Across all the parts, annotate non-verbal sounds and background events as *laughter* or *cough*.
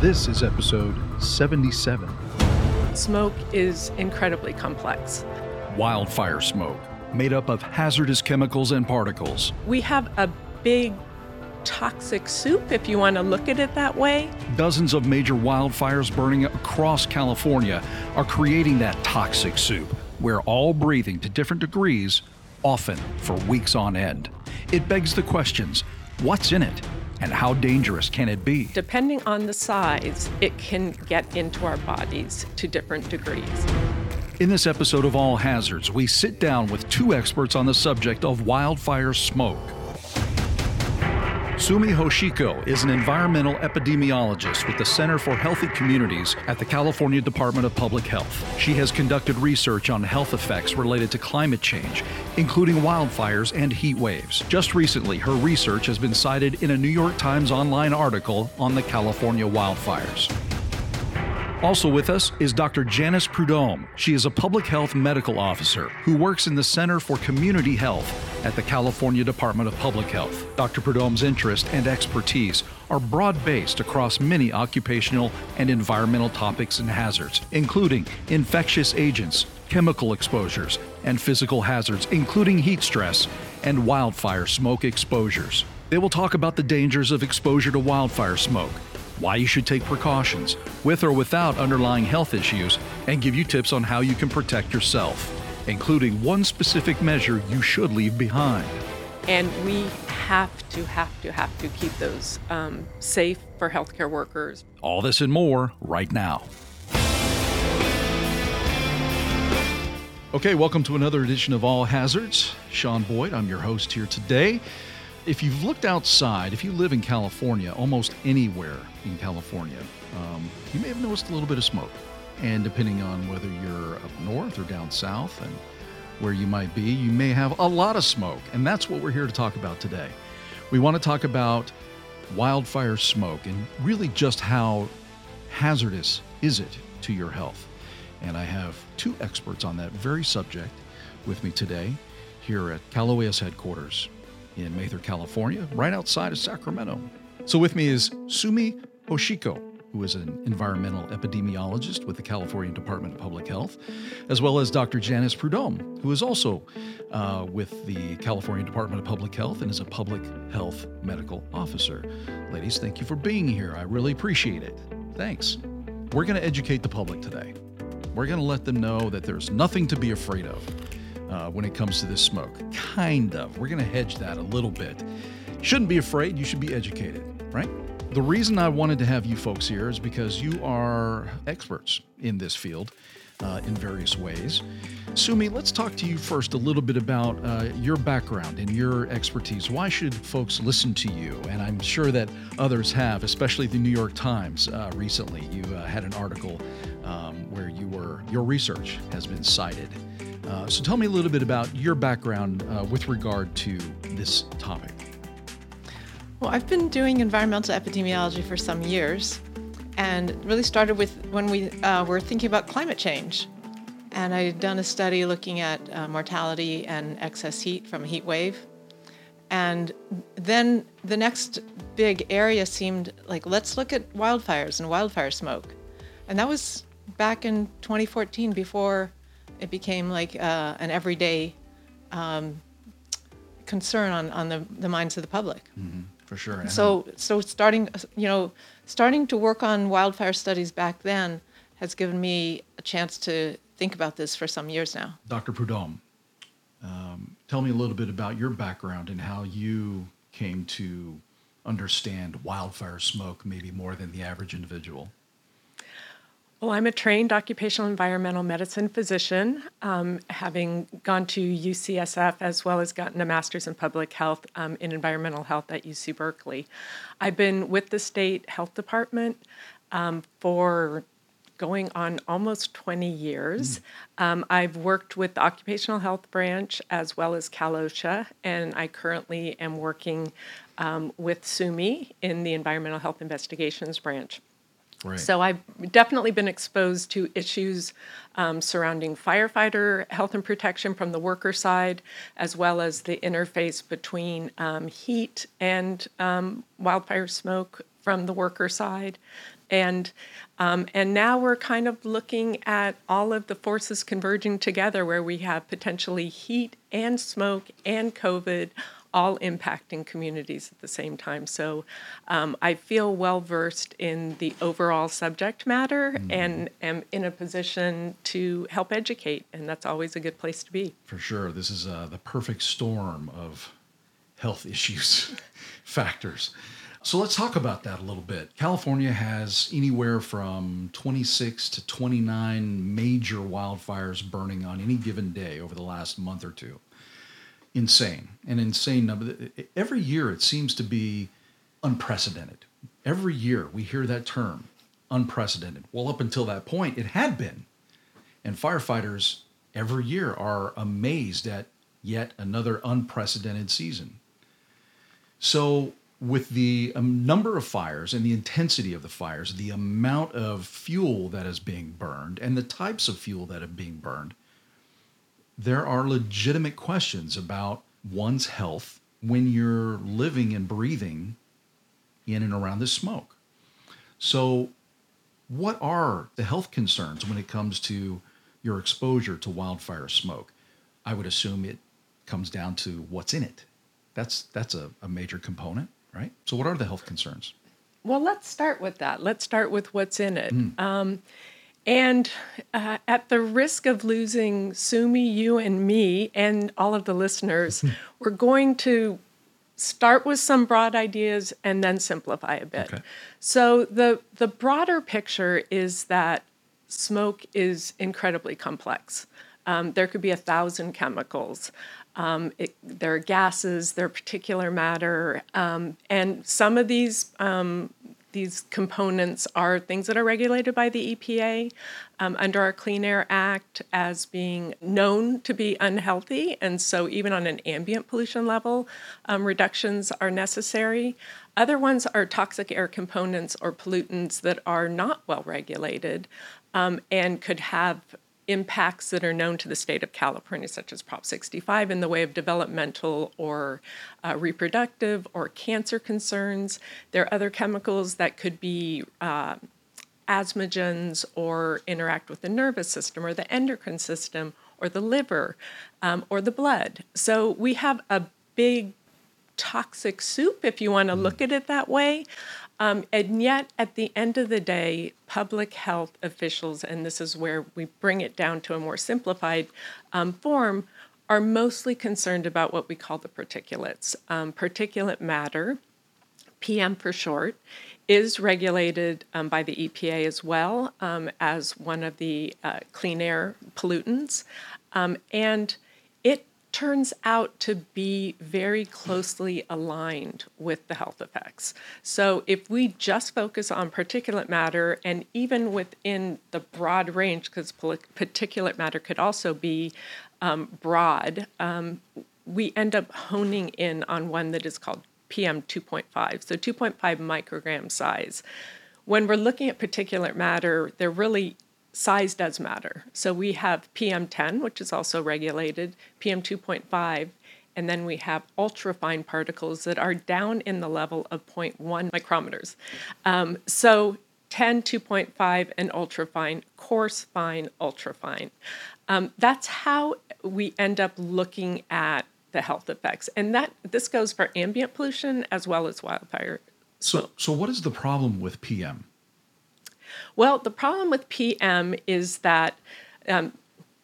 This is episode 77 Smoke is incredibly complex. Wildfire smoke, made up of hazardous chemicals and particles. We have a big toxic soup, if you want to look at it that way. Dozens of major wildfires burning across California are creating that toxic soup. We're all breathing to different degrees, often for weeks on end. It begs the questions what's in it? And how dangerous can it be? Depending on the size, it can get into our bodies to different degrees. In this episode of All Hazards, we sit down with two experts on the subject of wildfire smoke. Sumi Hoshiko is an environmental epidemiologist with the Center for Healthy Communities at the California Department of Public Health. She has conducted research on health effects related to climate change, including wildfires and heat waves. Just recently, her research has been cited in a New York Times online article on the California wildfires. Also with us is Dr. Janice Prudhomme. She is a public health medical officer who works in the Center for Community Health at the California Department of Public Health. Dr. Prudhomme's interest and expertise are broad based across many occupational and environmental topics and hazards, including infectious agents, chemical exposures, and physical hazards, including heat stress and wildfire smoke exposures. They will talk about the dangers of exposure to wildfire smoke why you should take precautions, with or without underlying health issues, and give you tips on how you can protect yourself, including one specific measure you should leave behind. And we have to, have to, have to keep those um, safe for healthcare workers. All this and more right now. Okay, welcome to another edition of All Hazards. Sean Boyd, I'm your host here today. If you've looked outside, if you live in California, almost anywhere in California, um, you may have noticed a little bit of smoke. And depending on whether you're up north or down south and where you might be, you may have a lot of smoke. And that's what we're here to talk about today. We want to talk about wildfire smoke and really just how hazardous is it to your health. And I have two experts on that very subject with me today here at Cal OES headquarters in Mather, California, right outside of Sacramento. So with me is Sumi Hoshiko, who is an environmental epidemiologist with the California Department of Public Health, as well as Dr. Janice Prudhomme, who is also uh, with the California Department of Public Health and is a public health medical officer. Ladies, thank you for being here. I really appreciate it. Thanks. We're going to educate the public today. We're going to let them know that there's nothing to be afraid of uh, when it comes to this smoke. Kind of. We're going to hedge that a little bit. Shouldn't be afraid. You should be educated, right? The reason I wanted to have you folks here is because you are experts in this field uh, in various ways. Sumi, let's talk to you first a little bit about uh, your background and your expertise. Why should folks listen to you? And I'm sure that others have, especially the New York Times uh, recently. You uh, had an article um, where you were your research has been cited. Uh, so tell me a little bit about your background uh, with regard to this topic. Well, I've been doing environmental epidemiology for some years, and really started with when we uh, were thinking about climate change. And I had done a study looking at uh, mortality and excess heat from a heat wave. And then the next big area seemed like let's look at wildfires and wildfire smoke. And that was back in 2014 before it became like uh, an everyday um, concern on, on the, the minds of the public. Mm-hmm, for sure. So, so starting, you know, starting to work on wildfire studies back then has given me a chance to think about this for some years now. Dr. Prudhomme, um, tell me a little bit about your background and how you came to understand wildfire smoke maybe more than the average individual. Well, I'm a trained occupational environmental medicine physician, um, having gone to UCSF as well as gotten a master's in public health um, in environmental health at UC Berkeley. I've been with the state health department um, for going on almost 20 years. Mm. I've worked with the occupational health branch as well as Cal OSHA, and I currently am working um, with SUMI in the environmental health investigations branch. Right. So I've definitely been exposed to issues um, surrounding firefighter health and protection from the worker side, as well as the interface between um, heat and um, wildfire smoke from the worker side. And um, and now we're kind of looking at all of the forces converging together, where we have potentially heat and smoke and COVID all impacting communities at the same time. So um, I feel well versed in the overall subject matter mm-hmm. and am in a position to help educate, and that's always a good place to be. For sure. This is uh, the perfect storm of health *laughs* issues factors. So let's talk about that a little bit. California has anywhere from 26 to 29 major wildfires burning on any given day over the last month or two insane, an insane number. Every year it seems to be unprecedented. Every year we hear that term, unprecedented. Well, up until that point, it had been. And firefighters every year are amazed at yet another unprecedented season. So, with the um, number of fires and the intensity of the fires, the amount of fuel that is being burned, and the types of fuel that are being burned, there are legitimate questions about one's health when you're living and breathing in and around this smoke. So, what are the health concerns when it comes to your exposure to wildfire smoke? I would assume it comes down to what's in it. That's that's a, a major component, right? So, what are the health concerns? Well, let's start with that. Let's start with what's in it. Mm. Um, and uh, at the risk of losing Sumi, you, and me, and all of the listeners, *laughs* we're going to start with some broad ideas and then simplify a bit. Okay. So the the broader picture is that smoke is incredibly complex. Um, there could be a thousand chemicals. Um, it, there are gases, there are particular matter, um, and some of these um, these components are things that are regulated by the EPA um, under our Clean Air Act as being known to be unhealthy. And so, even on an ambient pollution level, um, reductions are necessary. Other ones are toxic air components or pollutants that are not well regulated um, and could have impacts that are known to the state of California, such as Prop 65, in the way of developmental or uh, reproductive or cancer concerns. There are other chemicals that could be uh, asthmagens or interact with the nervous system or the endocrine system or the liver um, or the blood. So we have a big toxic soup, if you want to look at it that way, um, and yet, at the end of the day, public health officials, and this is where we bring it down to a more simplified um, form, are mostly concerned about what we call the particulates. Um, particulate matter, PM for short, is regulated um, by the EPA as well um, as one of the uh, clean air pollutants. Um, and turns out to be very closely aligned with the health effects. So, if we just focus on particulate matter, and even within the broad range, because particulate matter could also be um, broad, um, we end up honing in on one that is called PM 2.5, so 2.5 microgram size. When we're looking at particulate matter, they're really size does matter. So we have PM10, which is also regulated, PM2.5, and then we have ultrafine particles that are down in the level of 0.1 micrometers. Um, so 10, 2.5, and ultrafine, coarse, fine, ultrafine. Um, that's how we end up looking at the health effects, and that this goes for ambient pollution as well as wildfire. So, so what is the problem with PM? Well, the problem with PM is that um,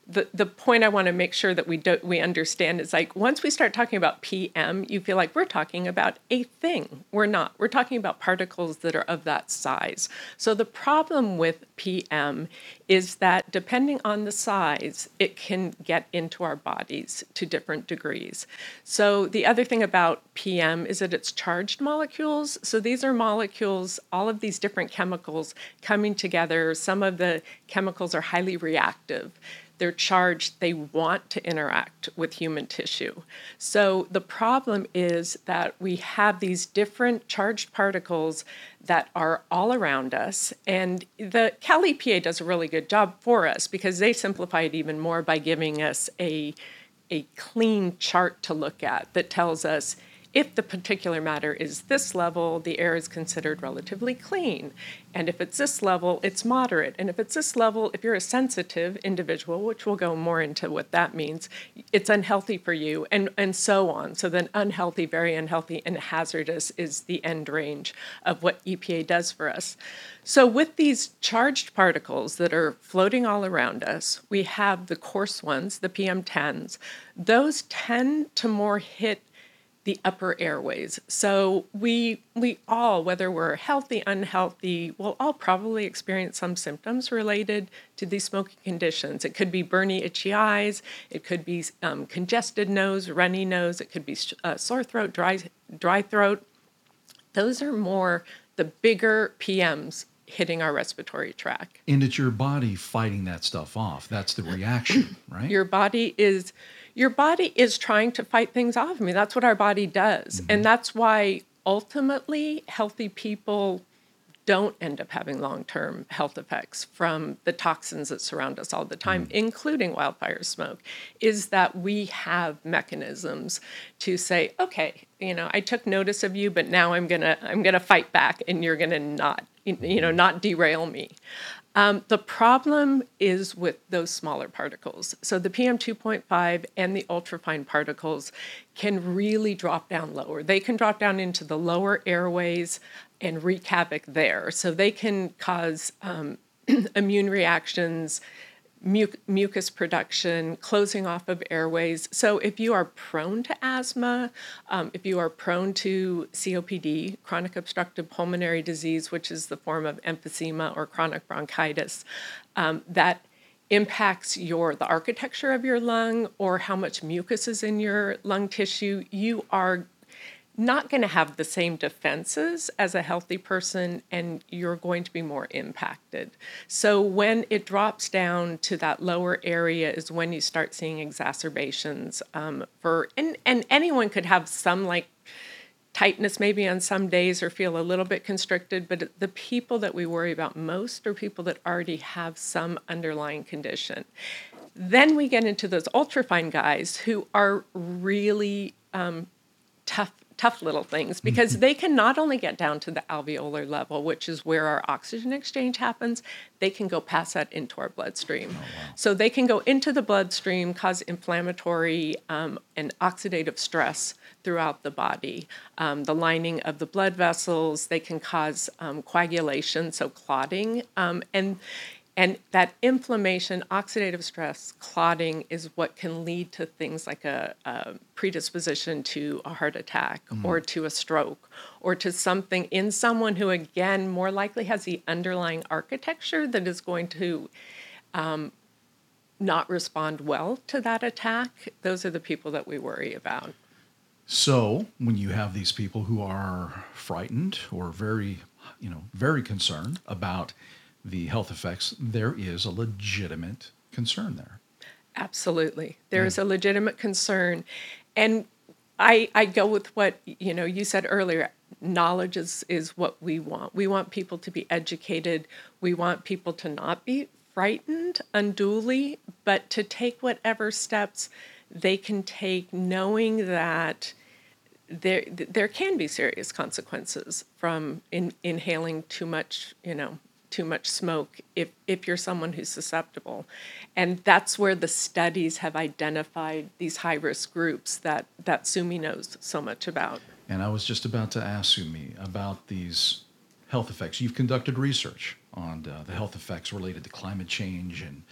the, the point I want to make sure that we do, we understand is like once we start talking about PM, you feel like we're talking about a thing. We're not. We're talking about particles that are of that size. So the problem with PM is that depending on the size, it can get into our bodies to different degrees. So the other thing about PM is that it's charged molecules. So these are molecules, all of these different chemicals coming together. Some of the chemicals are highly reactive they're charged, they want to interact with human tissue. So the problem is that we have these different charged particles that are all around us. And the Cal EPA does a really good job for us because they simplify it even more by giving us a, a clean chart to look at that tells us if the particular matter is this level, the air is considered relatively clean. And if it's this level, it's moderate. And if it's this level, if you're a sensitive individual, which we'll go more into what that means, it's unhealthy for you, and, and so on. So then unhealthy, very unhealthy, and hazardous is the end range of what EPA does for us. So with these charged particles that are floating all around us, we have the coarse ones, the PM10s. Those tend to more hit the upper airways. So we we all, whether we're healthy, unhealthy, will all probably experience some symptoms related to these smoking conditions. It could be burny, itchy eyes. It could be um, congested nose, runny nose. It could be uh, sore throat, dry dry throat. Those are more the bigger PMs hitting our respiratory tract. And it's your body fighting that stuff off. That's the reaction, right? Your body is your body is trying to fight things off. I mean, that's what our body does. Mm-hmm. And that's why ultimately healthy people don't end up having long term health effects from the toxins that surround us all the time, mm. including wildfire smoke, is that we have mechanisms to say, okay, you know, I took notice of you, but now I'm gonna I'm gonna fight back, and you're gonna not you know not derail me. Um, the problem is with those smaller particles. So the PM2.5 and the ultrafine particles can really drop down lower. They can drop down into the lower airways and wreak havoc there. So they can cause um, *clears throat* immune reactions, mucus production, closing off of airways. So, if you are prone to asthma, um, if you are prone to COPD, chronic obstructive pulmonary disease, which is the form of emphysema or chronic bronchitis, um, that impacts your the architecture of your lung or how much mucus is in your lung tissue you are not going to have the same defenses as a healthy person, and you're going to be more impacted. So, when it drops down to that lower area, is when you start seeing exacerbations um, for, and, and anyone could have some like tightness maybe on some days or feel a little bit constricted, but the people that we worry about most are people that already have some underlying condition. Then we get into those ultrafine guys who are really um, tough little things because *laughs* they can not only get down to the alveolar level, which is where our oxygen exchange happens, they can go past that into our bloodstream. Oh, wow. So they can go into the bloodstream, cause inflammatory um, and oxidative stress throughout the body. Um, the lining of the blood vessels, they can cause um, coagulation, so clotting. Um, and and that inflammation, oxidative stress, clotting is what can lead to things like a, a predisposition to a heart attack mm-hmm. or to a stroke or to something in someone who, again, more likely has the underlying architecture that is going to um, not respond well to that attack. Those are the people that we worry about. So, when you have these people who are frightened or very, you know, very concerned about the health effects, there is a legitimate concern there. Absolutely. there yeah. is a legitimate concern. And I, I go with what you know you said earlier knowledge is, is what we want we want people to be educated we want people to not be frightened unduly but to take whatever steps they can take knowing that there there can be serious consequences from in, inhaling too much you know too much smoke if, if you're someone who's susceptible. And that's where the studies have identified these high risk groups that, that Sumi knows so much about. And I was just about to ask Sumi about these health effects. You've conducted research on uh, the health effects related to climate change and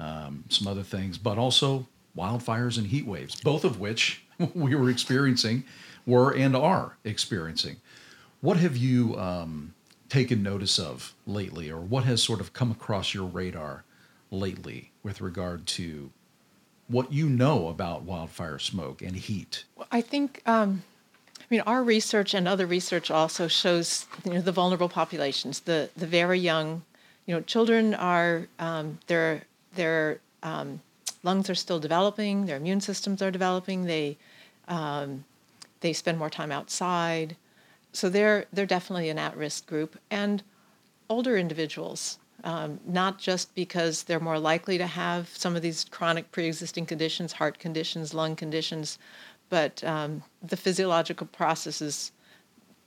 um, some other things, but also wildfires and heat waves, both of which *laughs* we were experiencing, were and are experiencing. What have you um, taken notice of lately, or what has sort of come across your radar lately with regard to what you know about wildfire smoke and heat? I think, um, I mean, our research and other research also shows you know the vulnerable populations, the the very young. You know, children are um, their their um, lungs are still developing, their immune systems are developing. They um, they spend more time outside so they're they're definitely an at-risk group and older individuals um, not just because they're more likely to have some of these chronic pre-existing conditions heart conditions lung conditions but um, the physiological processes,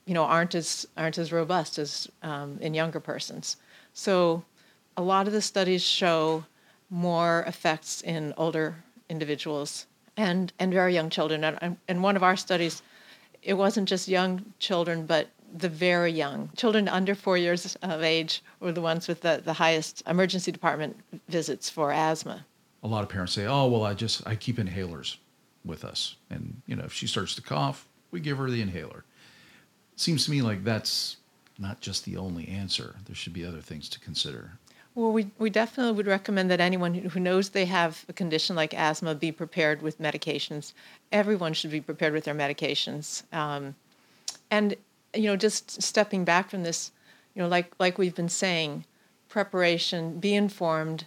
you know, aren't as aren't as robust as um, in younger persons. So, a lot of the studies show more effects in older individuals and and very young children. And, and one of our studies, it wasn't just young children, but the very young children under four years of age were the ones with the, the highest emergency department visits for asthma. A lot of parents say, "Oh, well, I just I keep inhalers with us, and you know, if she starts to cough, we give her the inhaler." Seems to me like that's not just the only answer. There should be other things to consider. Well, we, we definitely would recommend that anyone who knows they have a condition like asthma be prepared with medications. Everyone should be prepared with their medications. Um, and, you know, just stepping back from this, you know, like, like we've been saying, preparation, be informed,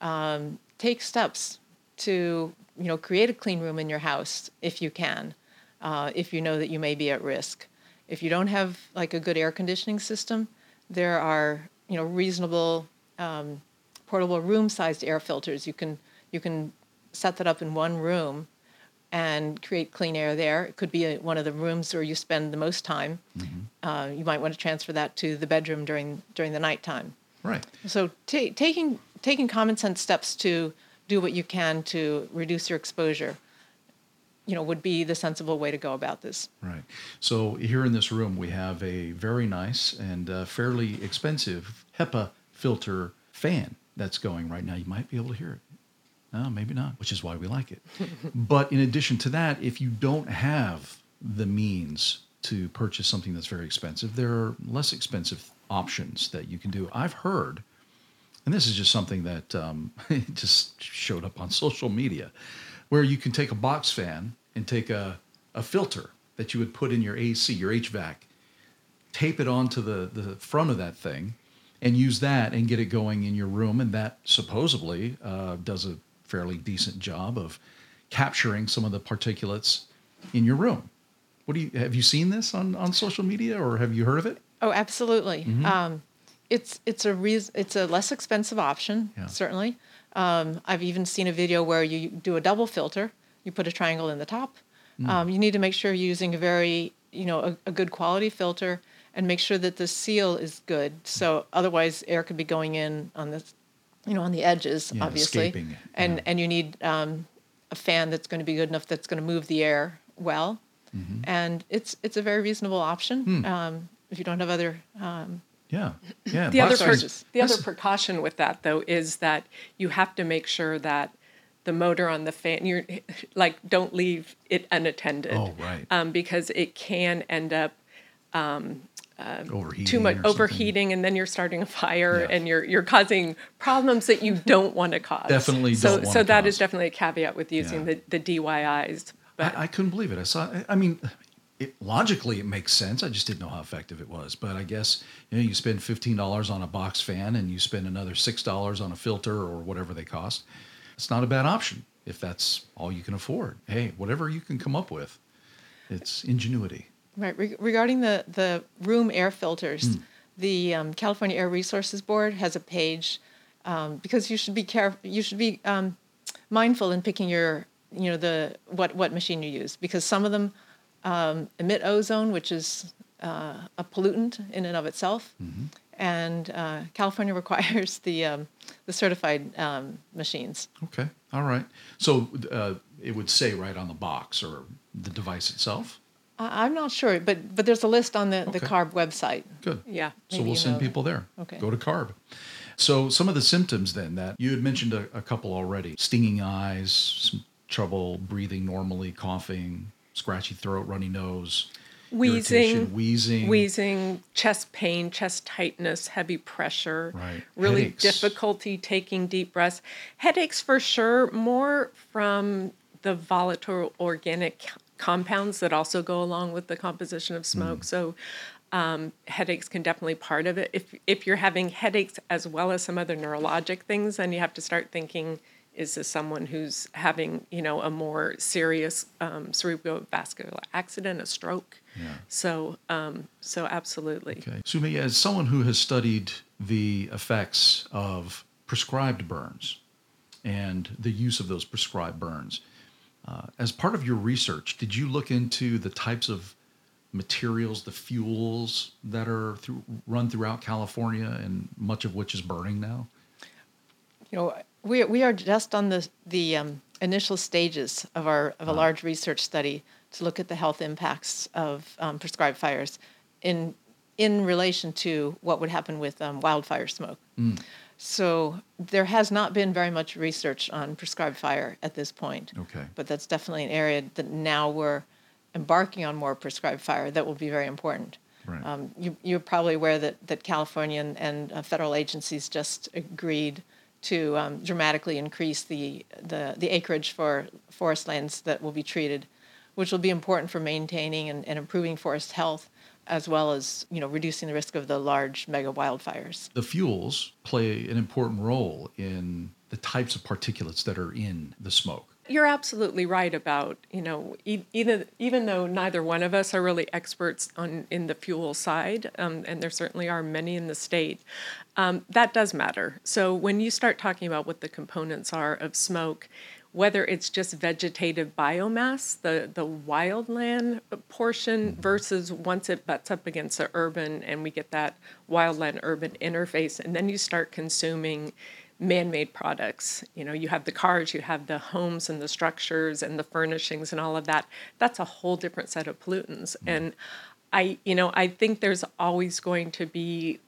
um, take steps to, you know, create a clean room in your house if you can, uh, if you know that you may be at risk. If you don't have like a good air conditioning system, there are, you know, reasonable um, portable room-sized air filters. You can you can set that up in one room and create clean air there. It could be a, one of the rooms where you spend the most time. Mm-hmm. Uh, you might want to transfer that to the bedroom during during the nighttime. Right. So t- taking taking common sense steps to do what you can to reduce your exposure you know would be the sensible way to go about this right so here in this room we have a very nice and uh, fairly expensive hepa filter fan that's going right now. You might be able to hear it. No, maybe not, which is why we like it. *laughs* but in addition to that, if you don't have the means to purchase something that's very expensive, there are less expensive options that you can do. I've heard, and this is just something that um, *laughs* just showed up on social media, where you can take a box fan and take a, a filter that you would put in your AC, your HVAC, tape it onto the, the front of that thing, and use that and get it going in your room. And that supposedly uh, does a fairly decent job of capturing some of the particulates in your room. What do you have you seen this on, on social media or have you heard of it? Oh, absolutely. Mm-hmm. Um, it's it's a reason, it's a less expensive option yeah. certainly. Um, I've even seen a video where you do a double filter. You put a triangle in the top. Mm. Um, you need to make sure you're using a very you know a, a good quality filter and make sure that the seal is good. So otherwise, air could be going in on the, you know, on the edges, yeah, obviously, escaping. and yeah. and you need um, a fan that's going to be good enough that's going to move the air well. Mm-hmm. And it's it's a very reasonable option hmm. um, if you don't have other. Um, yeah, yeah. the other per- the other precaution with that though is that you have to make sure that the motor on the fan you're *laughs* like don't leave it unattended. Oh right. Um, because it can end up um, uh, overheating too much overheating, and then you're starting a fire, yeah. and you're you're causing problems that you don't want to cause. definitely. So so that cause. is definitely a caveat with using yeah. the the DYIs. But I, I, couldn't believe it. I saw. I mean. It, logically, it makes sense. I just didn't know how effective it was. But I guess you know you spend fifteen dollars on a box fan, and you spend another six dollars on a filter or whatever they cost. It's not a bad option if that's all you can afford. Hey, whatever you can come up with, it's ingenuity. Right. Re- regarding the, the room air filters, mm. the um, California Air Resources Board has a page um, because you should be careful. You should be um, mindful in picking your you know the what what machine you use because some of them um, emit ozone, which is uh, a pollutant in and of itself. Mm-hmm. And uh, California *laughs* requires the um, the certified um, machines. Okay, all right. So uh, it would say right on the box or the device itself. I'm not sure, but but there's a list on the, the CARB website. Good. Yeah. So we'll send people there. Okay. Go to CARB. So some of the symptoms then that you had mentioned a, a couple already: stinging eyes, trouble breathing normally, coughing, scratchy throat, runny nose, wheezing, wheezing, wheezing, chest pain, chest tightness, heavy pressure, right. really Headaches. difficulty taking deep breaths. Headaches for sure, more from the volatile organic compounds that also go along with the composition of smoke. Mm. So um, headaches can definitely part of it. If if you're having headaches as well as some other neurologic things, then you have to start thinking: Is this someone who's having you know a more serious um, cerebrovascular accident, a stroke? Yeah. So um, so absolutely. Okay, Sumi, as someone who has studied the effects of prescribed burns and the use of those prescribed burns Uh, as part of your research, did you look into the types of materials, the fuels that are through, run throughout California, and much of which is burning now? You know, we we are just on the the um, initial stages of our of a uh-huh. large research study to look at the health impacts of um, prescribed fires in in relation to what would happen with um, wildfire smoke. Mm. So there has not been very much research on prescribed fire at this point. Okay. But that's definitely an area that now we're embarking on more prescribed fire that will be very important. Right. Um, you, are probably aware that, that California and, and uh, federal agencies just agreed to um, dramatically increase the, the, the acreage for forest lands that will be treated, which will be important for maintaining and, and improving forest health as well as you know reducing the risk of the large mega wildfires. The fuels play an important role in the types of particulates that are in the smoke. You're absolutely right about you know even even though neither one of us are really experts on in the fuel side, um, and there certainly are many in the state. Um, that does matter. So when you start talking about what the components are of smoke, whether it's just vegetative biomass, the, the wildland portion, versus once it butts up against the urban and we get that wildland urban interface, and then you start consuming man-made products. You know you have the cars you have the homes and the structures and the furnishings and all of that. That's a whole different set of pollutants. Mm. and i you know i think there's always going to be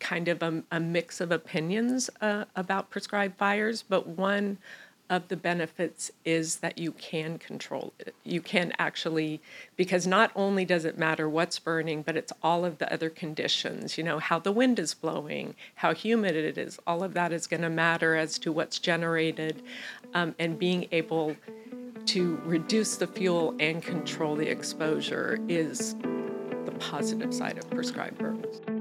kind of a, a mix of opinions uh, about prescribed fires but one of the benefits is that you can control it. You can actually, because not only does it matter what's burning, but it's all of the other conditions, you know, how the wind is blowing, how humid it is, all of that is going to matter as to what's generated um, and being able to reduce the fuel and control the exposure is the positive side of prescribed burns.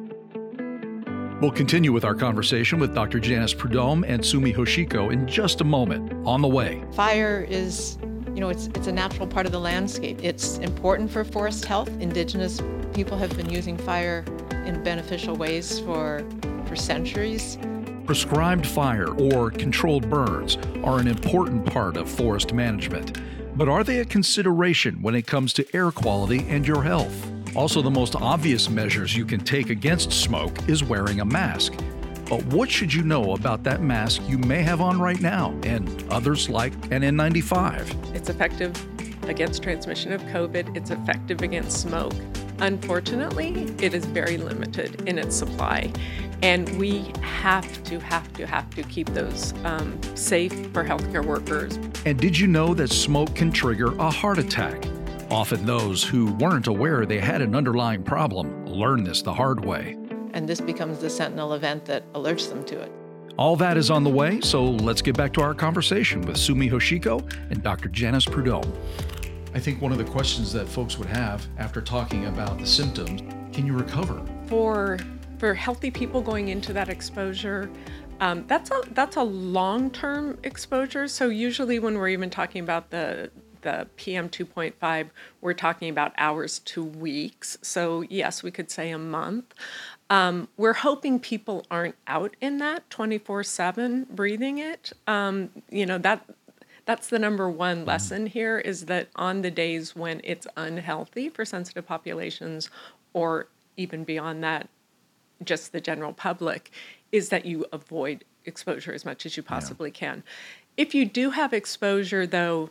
We'll continue with our conversation with Dr. Janice Prudhomme and Sumi Hoshiko in just a moment. On the way. Fire is, you know, it's, it's a natural part of the landscape. It's important for forest health. Indigenous people have been using fire in beneficial ways for, for centuries. Prescribed fire or controlled burns are an important part of forest management. But are they a consideration when it comes to air quality and your health? Also, the most obvious measures you can take against smoke is wearing a mask. But what should you know about that mask you may have on right now and others like an N95? It's effective against transmission of COVID, it's effective against smoke. Unfortunately, it is very limited in its supply. And we have to, have to, have to keep those um, safe for healthcare workers. And did you know that smoke can trigger a heart attack? Often those who weren't aware they had an underlying problem learn this the hard way. And this becomes the sentinel event that alerts them to it. All that is on the way, so let's get back to our conversation with Sumi Hoshiko and Dr. Janice Prudhomme. I think one of the questions that folks would have after talking about the symptoms, can you recover? For for healthy people going into that exposure, um, that's a that's a long term exposure. So usually when we're even talking about the the PM 2.5, we're talking about hours to weeks. So, yes, we could say a month. Um, we're hoping people aren't out in that 24 7 breathing it. Um, you know, that that's the number one lesson here is that on the days when it's unhealthy for sensitive populations or even beyond that, just the general public, is that you avoid exposure as much as you possibly yeah. can. If you do have exposure, though,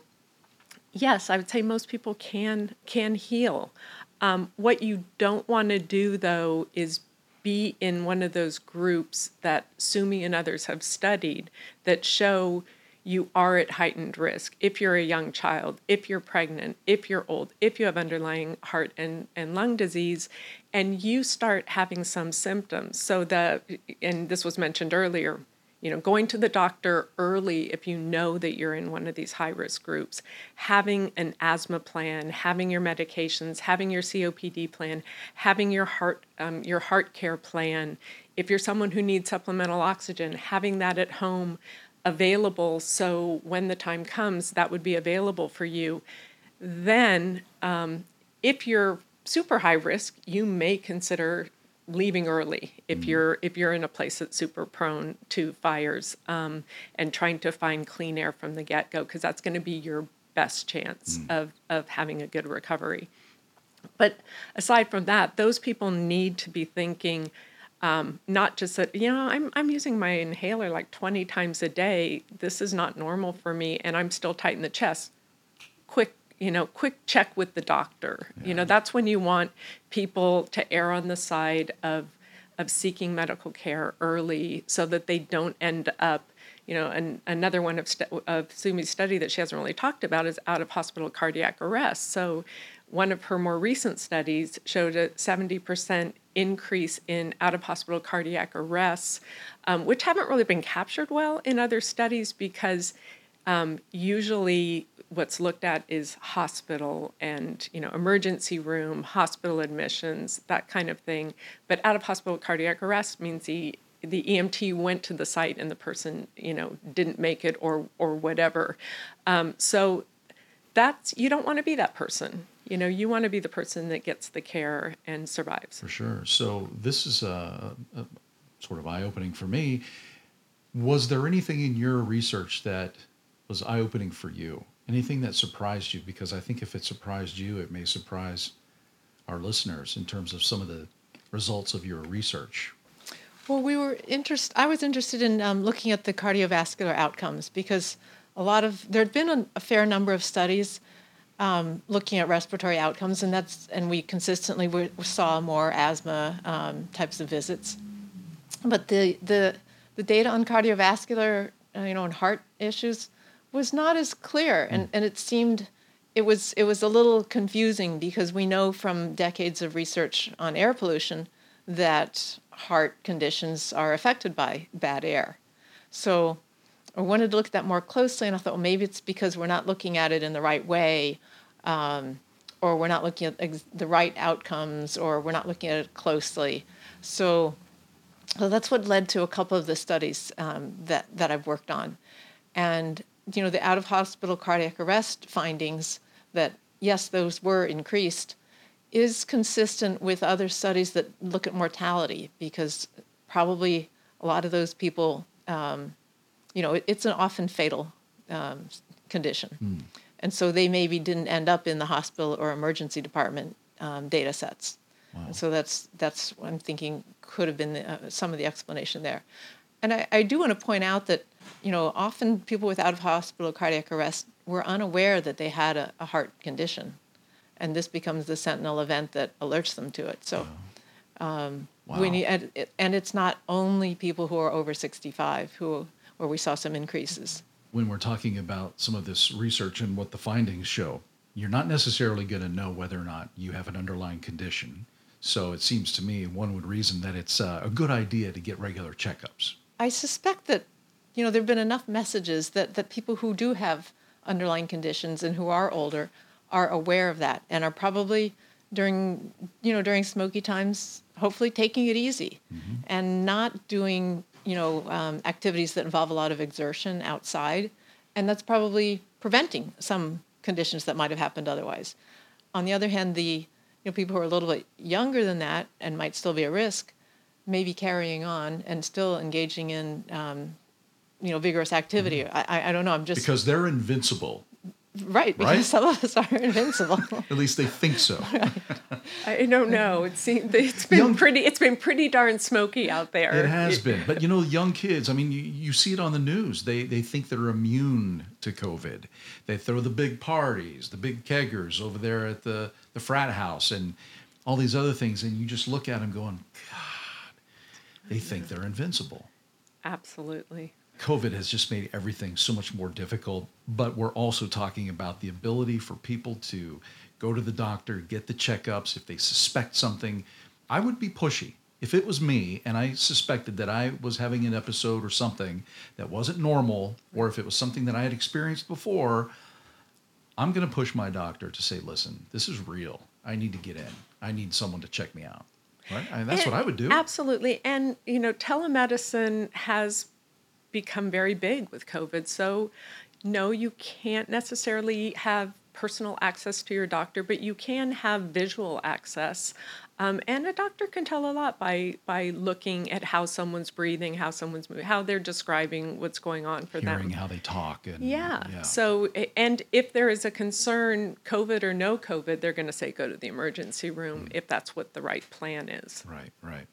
yes, I would say most people can can heal. Um, what you don't want to do though is be in one of those groups that Sumi and others have studied that show you are at heightened risk if you're a young child, if you're pregnant, if you're old, if you have underlying heart and, and lung disease, and you start having some symptoms. So the, and this was mentioned earlier, you know going to the doctor early if you know that you're in one of these high risk groups having an asthma plan having your medications having your copd plan having your heart um, your heart care plan. If you're someone who needs supplemental oxygen having that at home available so when the time comes that would be available for you. Then um, if you're super high risk you may consider leaving early if mm-hmm. you're if you're in a place that's super prone to fires um, and trying to find clean air from the get-go because that's going to be your best chance mm. of, of having a good recovery. But aside from that, those people need to be thinking um, not just that, you know, I'm, I'm using my inhaler like 20 times a day. This is not normal for me, and I'm still tight in the chest. Quick, you know, quick check with the doctor. Yeah. You know, that's when you want people to err on the side of of seeking medical care early so that they don't end up you know, and another one of, st- of Sumi's study that she hasn't really talked about is out of hospital cardiac arrest. So, one of her more recent studies showed a 70% increase in out of hospital cardiac arrests, um, which haven't really been captured well in other studies because um, usually what's looked at is hospital and you know emergency room hospital admissions that kind of thing. But out of hospital cardiac arrest means the the EMT went to the site and the person you know didn't make it or or whatever. Um, so that's you don't want to be that person. You know you want to be the person that gets the care and survives. For sure. So this is a, a sort of eye-opening for me. Was there anything in your research that was eye-opening for you. Anything that surprised you? Because i think if it surprised you it may surprise our listeners in terms of some of the results of your research. Well we were interested i was interested in um, looking at the cardiovascular outcomes because a lot of there had been a, a fair number of studies um, looking at respiratory outcomes, and that's and we consistently we saw more asthma um, types of visits. But the the the data on cardiovascular, uh, you know, and heart issues was not as clear, and, and it seemed it was it was a little confusing because we know from decades of research on air pollution that heart conditions are affected by bad air. So I wanted to look at that more closely, and I thought, well, maybe it's because we're not looking at it in the right way, um, or we're not looking at ex- the right outcomes, or we're not looking at it closely. So, so that's what led to a couple of the studies um, that that I've worked on, and you know the out of hospital cardiac arrest findings that yes, those were increased, is consistent with other studies that look at mortality because probably a lot of those people. Um, you know, it, it's an often fatal um, condition. Mm. And so they maybe didn't end up in the hospital or emergency department um, data sets. Wow. And so that's that's what I'm thinking could have been the, uh, some of the explanation there. And I, I do want to point out that you know often people with out of hospital cardiac arrest were unaware that they had a, a, heart condition, and this becomes the sentinel event that alerts them to it. So. Um, wow. we need, and, and it's not only people who are over 65 who where we saw some increases. When we're talking about some of this research and what the findings show, you're not necessarily going to know whether or not you have an underlying condition. So it seems to me one would reason that it's uh, a good idea to get regular checkups. I suspect that, you know, there have been enough messages that, that people who do have underlying conditions and who are older are aware of that and are probably during, you know, during smoky times, hopefully taking it easy mm-hmm. and not doing you know, um, activities that involve a lot of exertion outside, and that's probably preventing some conditions that might have happened otherwise. On the other hand, the you know, people who are a little bit younger than that and might still be at risk may be carrying on and still engaging in um, you know vigorous activity. Mm-hmm. I, I don't know. I'm just because they're invincible. Right, because right? some of us are invincible. *laughs* At least they think so. *laughs* right. I don't know. It's it's been young, pretty it's been pretty darn smoky out there. It has been, but you know, young kids. I mean, you, you see it on the news. They they think they're immune to COVID. They throw the big parties, the big keggers over there at the the frat house, and all these other things, and you just look at them going, God, they think they're invincible. Absolutely. COVID has just made everything so much more difficult, but we're also talking about the ability for people to go to the doctor, get the checkups if they suspect something. I would be pushy. If it was me and I suspected that I was having an episode or something that wasn't normal, or if it was something that I had experienced before, I'm going to push my doctor to say, listen, this is real. I need to get in. I need someone to check me out. Right? I mean, that's and what I would do. Absolutely. And, you know, telemedicine has become very big with COVID. So, no, you can't necessarily have personal access to your doctor, but you can have visual access. Um, and a doctor can tell a lot by by looking at how someone's breathing, how someone's moving, how they're describing what's going on for Hearing them. how they talk and Yeah. yeah. So, and if there is a concern, COVID or no COVID, they're going to say go to the emergency room Mm. if that's what the right plan is. Right, right.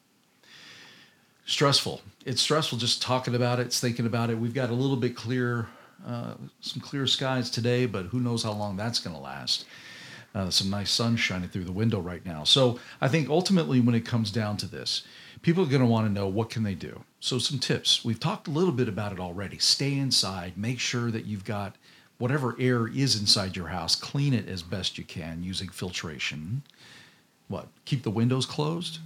Stressful. It's stressful just talking about it, thinking about it. We've got a little bit clear, uh, some clear skies today, but who knows how long that's going to last. Uh, some nice sun shining through the window right now. So I think ultimately, when it comes down to this, people are going to want to know what can they do. So some tips. We've talked a little bit about it already. Stay inside. Make sure that you've got whatever air is inside your house. Clean it as best you can using filtration. What? Keep the windows closed.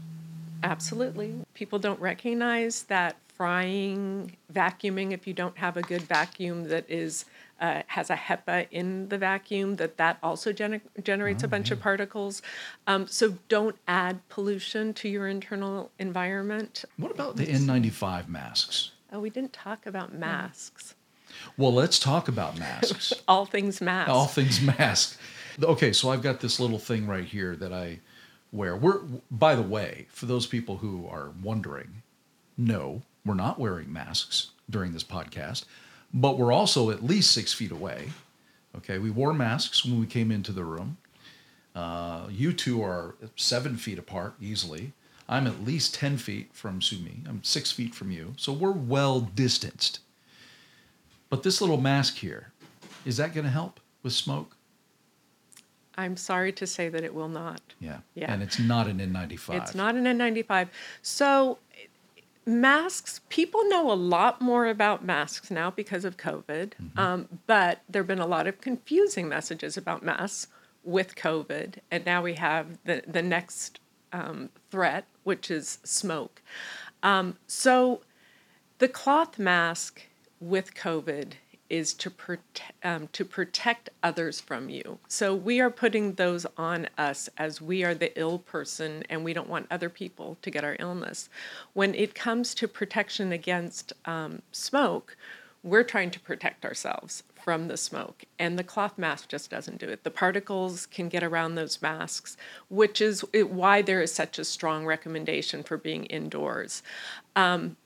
Absolutely. People don't recognize that frying, vacuuming, if you don't have a good vacuum that is uh, has a HEPA in the vacuum, that that also gener- generates a bunch of particles. Um, so don't add pollution to your internal environment. What about the N95 masks? Oh, we didn't talk about masks. Well, let's talk about masks. *laughs* All things masks. All things mask. Okay, so I've got this little thing right here that I wear. We're by the way, for those people who are wondering, no, we're not wearing masks during this podcast, but we're also at least six feet away. Okay, we wore masks when we came into the room. Uh, you two are seven feet apart easily. I'm at least 10 feet from Sumi. I'm six feet from you. So we're well distanced. But this little mask here, is that going to help with smoke? I'm sorry to say that it will not. Yeah. Yeah. And it's not an N95. It's not an N95. So, masks, people know a lot more about masks now because of COVID, um, but there have been a lot of confusing messages about masks with COVID. And now we have the, the next um, threat, which is smoke. Um, so, the cloth mask with COVID is to protect um, to protect others from you. So we are putting those on us as we are the ill person, and we don't want other people to get our illness. When it comes to protection against um, smoke, we're trying to protect ourselves from the smoke, and the cloth mask just doesn't do it. The particles can get around those masks, which is why there is such a strong recommendation for being indoors. Um,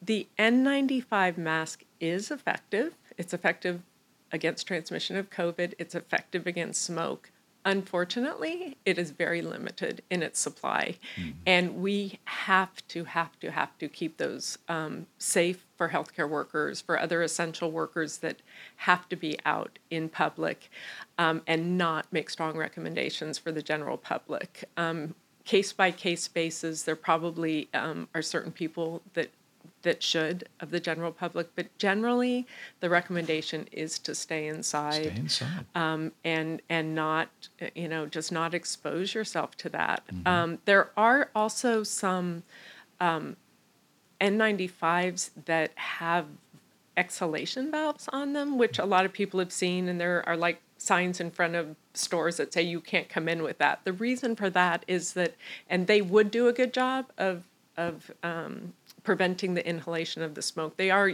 the N95 mask is effective. It's effective against transmission of COVID. It's effective against smoke. Unfortunately, it is very limited in its supply. And we have to, have to, have to keep those um, safe for healthcare workers, for other essential workers that have to be out in public, um, and not make strong recommendations for the general public. Um, case by case basis, there probably um, are certain people that that should of the general public, but generally the recommendation is to stay inside Stay inside. um, and and not you know just not expose yourself to that. Um, there are also some um, N95s that have exhalation valves on them, which a lot of people have seen, and there are like signs in front of stores that say you can't come in with that. The reason for that is that, and they would do a good job of of um, preventing the inhalation of the smoke. They are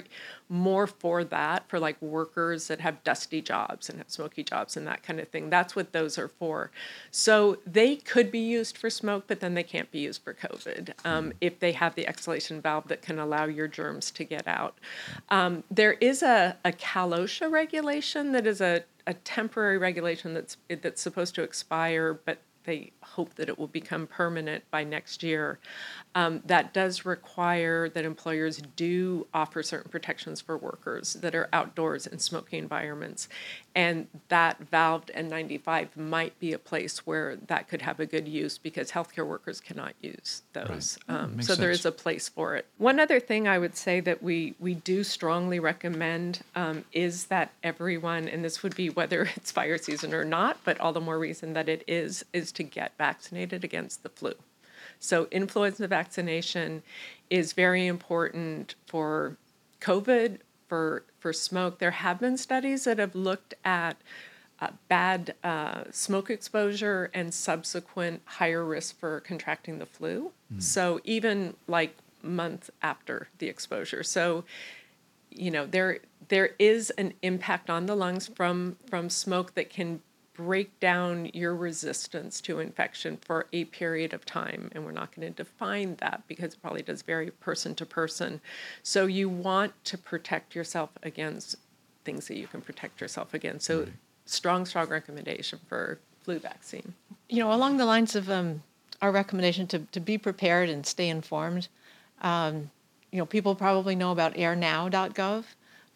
more for that, for like workers that have dusty jobs and have smoky jobs and that kind of thing. That's what those are for. So they could be used for smoke, but then they can't be used for COVID um, if they have the exhalation valve that can allow your germs to get out. Um, there is a, a CalOSHA regulation that is a, a temporary regulation that's that's supposed to expire, but they hope that it will become permanent by next year. Um, that does require that employers do offer certain protections for workers that are outdoors in smoky environments. And that valved N95 might be a place where that could have a good use because healthcare workers cannot use those. Right. Um, so there sense. is a place for it. One other thing I would say that we, we do strongly recommend um, is that everyone, and this would be whether *laughs* it's fire season or not, but all the more reason that it is, is to get vaccinated against the flu. So influenza vaccination is very important for COVID, for for smoke. There have been studies that have looked at uh, bad uh, smoke exposure and subsequent higher risk for contracting the flu. So even like month after the exposure. So you know there there is an impact on the lungs from from smoke that can break down your resistance to infection for a period of time. And we're not going to define that because it probably does vary person to person. So you want to protect yourself against things that you can protect yourself against. So right. strong, strong recommendation for flu vaccine. You know, along the lines of um, our recommendation to, to be prepared and stay informed, um, you know, people probably know about airnow.gov,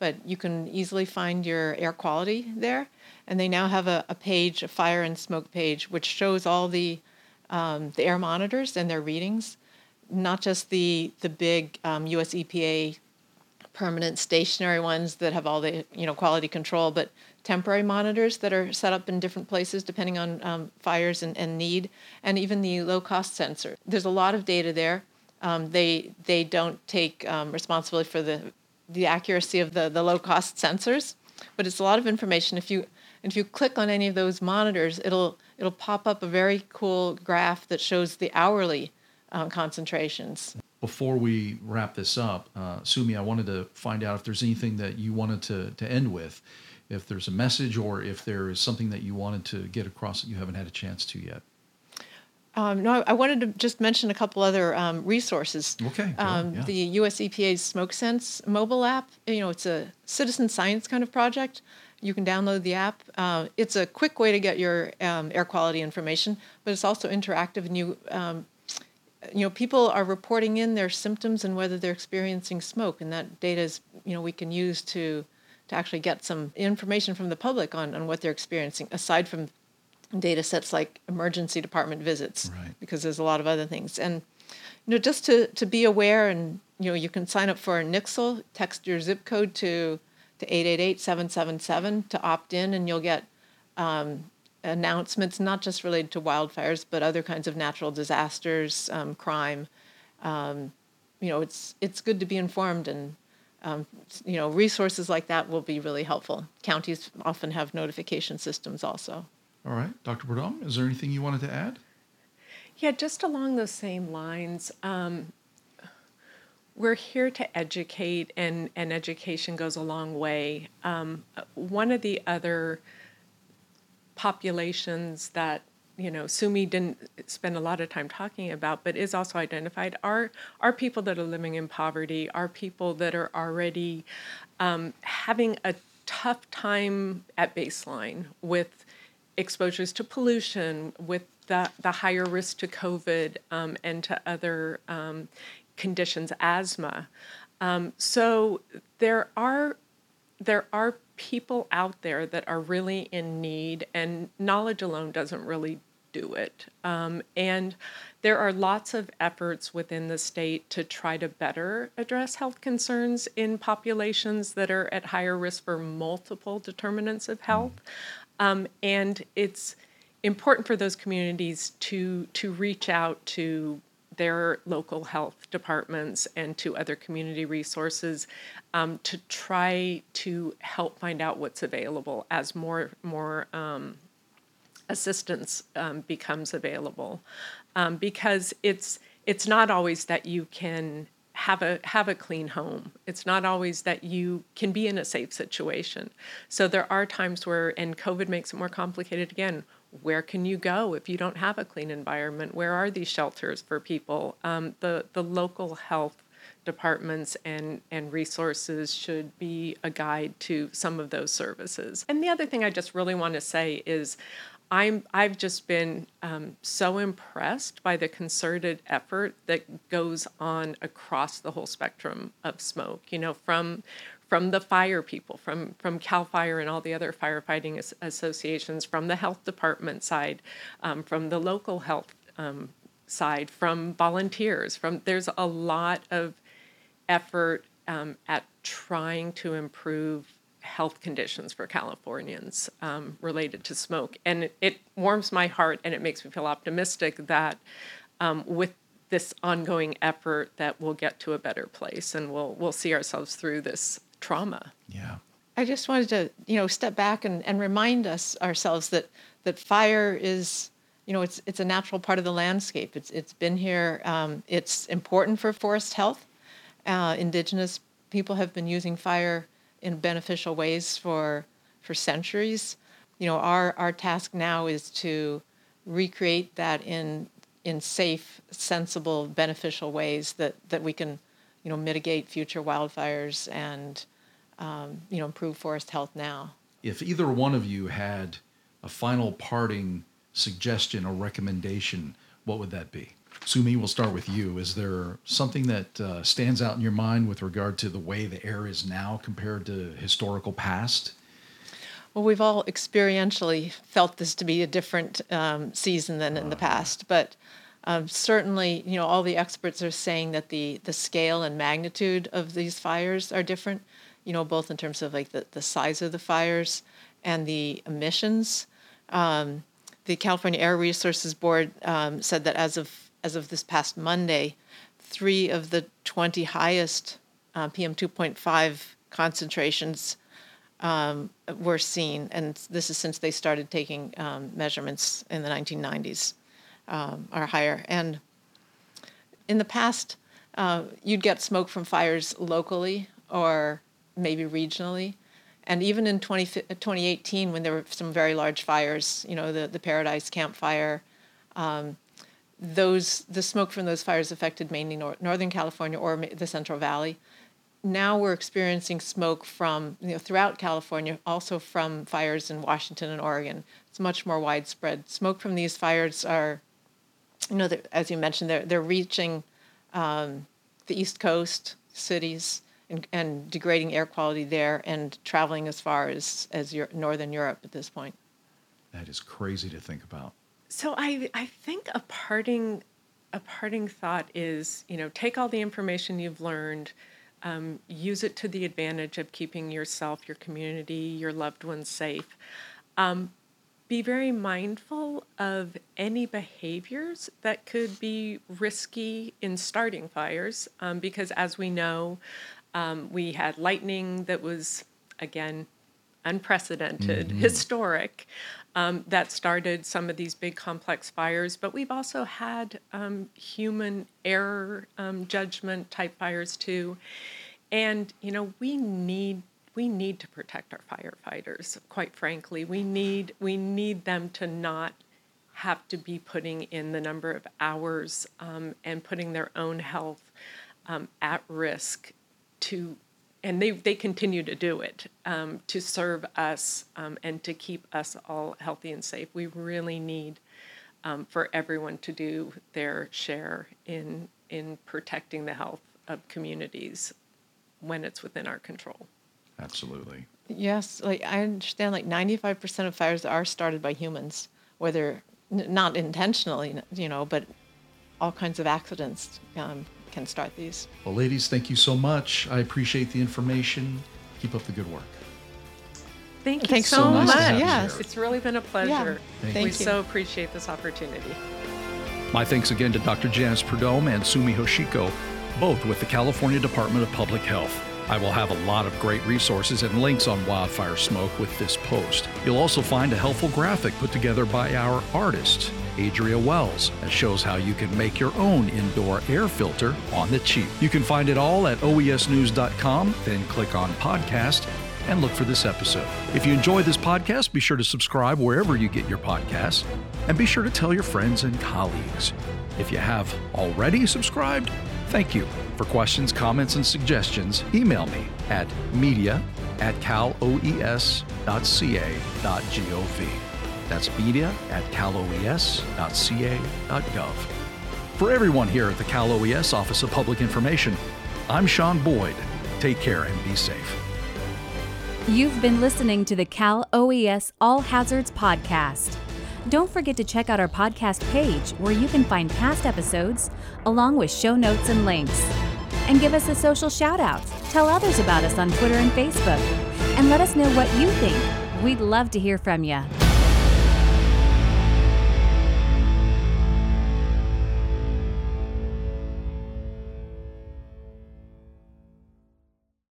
but you can easily find your air quality there and they now have a, a page, a fire and smoke page, which shows all the um, the air monitors and their readings, not just the the big um, U.S. EPA permanent stationary ones that have all the you know quality control, but temporary monitors that are set up in different places depending on um, fires and, and need, and even the low cost sensor. There's a lot of data there. Um, they they don't take um, responsibility for the the accuracy of the the low cost sensors, but it's a lot of information. If you if you click on any of those monitors, it'll it'll pop up a very cool graph that shows the hourly uh, concentrations. Before we wrap this up, uh, Sumi, I wanted to find out if there's anything that you wanted to, to end with, if there's a message or if there is something that you wanted to get across that you haven't had a chance to yet. Um, no, I wanted to just mention a couple other um, resources. Okay. Um, yeah. The U.S. EPA's SmokeSense mobile app. You know, it's a citizen science kind of project. You can download the app. Uh, it's a quick way to get your um, air quality information, but it's also interactive. And you, um, you know, people are reporting in their symptoms and whether they're experiencing smoke, and that data is, you know, we can use to to actually get some information from the public on, on what they're experiencing, aside from data sets like emergency department visits, right. because there's a lot of other things. And you know, just to, to be aware, and you know, you can sign up for a Nixle, text your zip code to to 888-777 to opt in, and you'll get um, announcements not just related to wildfires, but other kinds of natural disasters, um, crime. Um, you know, it's it's good to be informed, and um, you know, resources like that will be really helpful. Counties often have notification systems also. All right, Dr. Bourdon, is there anything you wanted to add? Yeah, just along those same lines. Um, we're here to educate, and, and education goes a long way. Um, one of the other populations that you know Sumi didn't spend a lot of time talking about, but is also identified are are people that are living in poverty, are people that are already um, having a tough time at baseline with exposures to pollution, with the, the higher risk to COVID um, and to other um, conditions, asthma. Um, so there are there are people out there that are really in need, and knowledge alone doesn't really do it. Um, and there are lots of efforts within the state to try to better address health concerns in populations that are at higher risk for multiple determinants of health. Um, and it's important for those communities to to reach out to their local health departments and to other community resources um, to try to help find out what's available as more more um, assistance um, becomes available. Um, because it's it's not always that you can have a have a clean home it's not always that you can be in a safe situation so there are times where and covid makes it more complicated again where can you go if you don't have a clean environment? Where are these shelters for people? Um, the the local health departments and and resources should be a guide to some of those services. And the other thing I just really want to say is. I'm, I've just been um, so impressed by the concerted effort that goes on across the whole spectrum of smoke. You know, from from the fire people, from from Cal Fire and all the other firefighting as- associations, from the health department side, um, from the local health um, side, from volunteers. From there's a lot of effort um, at trying to improve health conditions for Californians um, related to smoke, and it, it, warms my heart and it makes me feel optimistic that um, with this ongoing effort that we'll get to a better place and we'll we'll see ourselves through this trauma. Yeah. I just wanted to, you know, step back and, and remind us ourselves that that fire is, you know, it's it's a natural part of the landscape. It's it's been here. Um, it's important for forest health. Uh, indigenous people have been using fire in beneficial ways for for centuries. you know, our, our task now is to recreate that in in safe, sensible, beneficial ways that, that we can, you know, mitigate future wildfires and, um, you know, improve forest health now. If either one of you had a final parting suggestion or recommendation, what would that be? Sumi, we'll start with you. Is there something that uh, stands out in your mind with regard to the way the air is now compared to historical past? Well, we've all experientially felt this to be a different um, season than in the past, but um, certainly, you know, all the experts are saying that the the scale and magnitude of these fires are different. You know, both in terms of like the, the size of the fires and the emissions. Um, the California Air Resources Board um, said that as of as of this past Monday, three of the 20 highest uh, PM 2.5 concentrations um, were seen, and this is since they started taking um, measurements in the 1990s, um, are higher. And in the past, uh, you'd get smoke from fires locally or maybe regionally. And even in 20, 2018, when there were some very large fires, you know, the, the Paradise Camp Fire, um, those the smoke from those fires affected mainly nor- Northern California or the Central Valley now we're experiencing smoke from you know throughout California, also from fires in Washington and Oregon. It's much more widespread. Smoke from these fires are, you know, as you mentioned, they're they're reaching um, the East Coast cities and, and degrading air quality there, and traveling as far as as Euro- northern Europe at this point. That is crazy to think about. So I I think a parting a parting thought is you know take all the information you've learned um, use it to the advantage of keeping yourself, your community, your loved ones safe. Um, be very mindful of any behaviors that could be risky in starting fires, um, because as we know, um, we had lightning that was, again, unprecedented, mm-hmm. historic um, that started some of these big complex fires. But we've also had um, human error, um, judgment type fires too. And you know, we need we need to protect our firefighters. Quite frankly, we need we need them to not have to be putting in the number of hours um, and putting their own health um, at risk to and they, they continue to do it um, to serve us um, and to keep us all healthy and safe. We really need um, for everyone to do their share in in protecting the health of communities when it's within our control. Absolutely. Yes, like I understand, like ninety-five percent of fires are started by humans, whether n- not intentionally, you know, but all kinds of accidents um, can start these. Well, ladies, thank you so much. I appreciate the information. Keep up the good work. Thank you Thanks so, so much. much. Yes. It's really been a pleasure. Yeah. Thank we you. so appreciate this opportunity. My thanks again to Dr. Janice Prudhomme and Sumi Hoshiko, both with the California Department of Public Health. I will have a lot of great resources and links on wildfire smoke with this post. You'll also find a helpful graphic put together by our artist, Adria Wells, that shows how you can make your own indoor air filter on the cheap. You can find it all at oesnews.com, then click on podcast and look for this episode. If you enjoy this podcast, be sure to subscribe wherever you get your podcasts and be sure to tell your friends and colleagues. If you have already subscribed, thank you. For questions, comments, and suggestions, email me at media at caloes.ca.gov. That's media at caloes.ca.gov. For everyone here at the Cal OES Office of Public Information, I'm Sean Boyd. Take care and be safe. You've been listening to the Cal OES All Hazards Podcast. Don't forget to check out our podcast page where you can find past episodes along with show notes and links. And give us a social shout out. Tell others about us on Twitter and Facebook. And let us know what you think. We'd love to hear from you.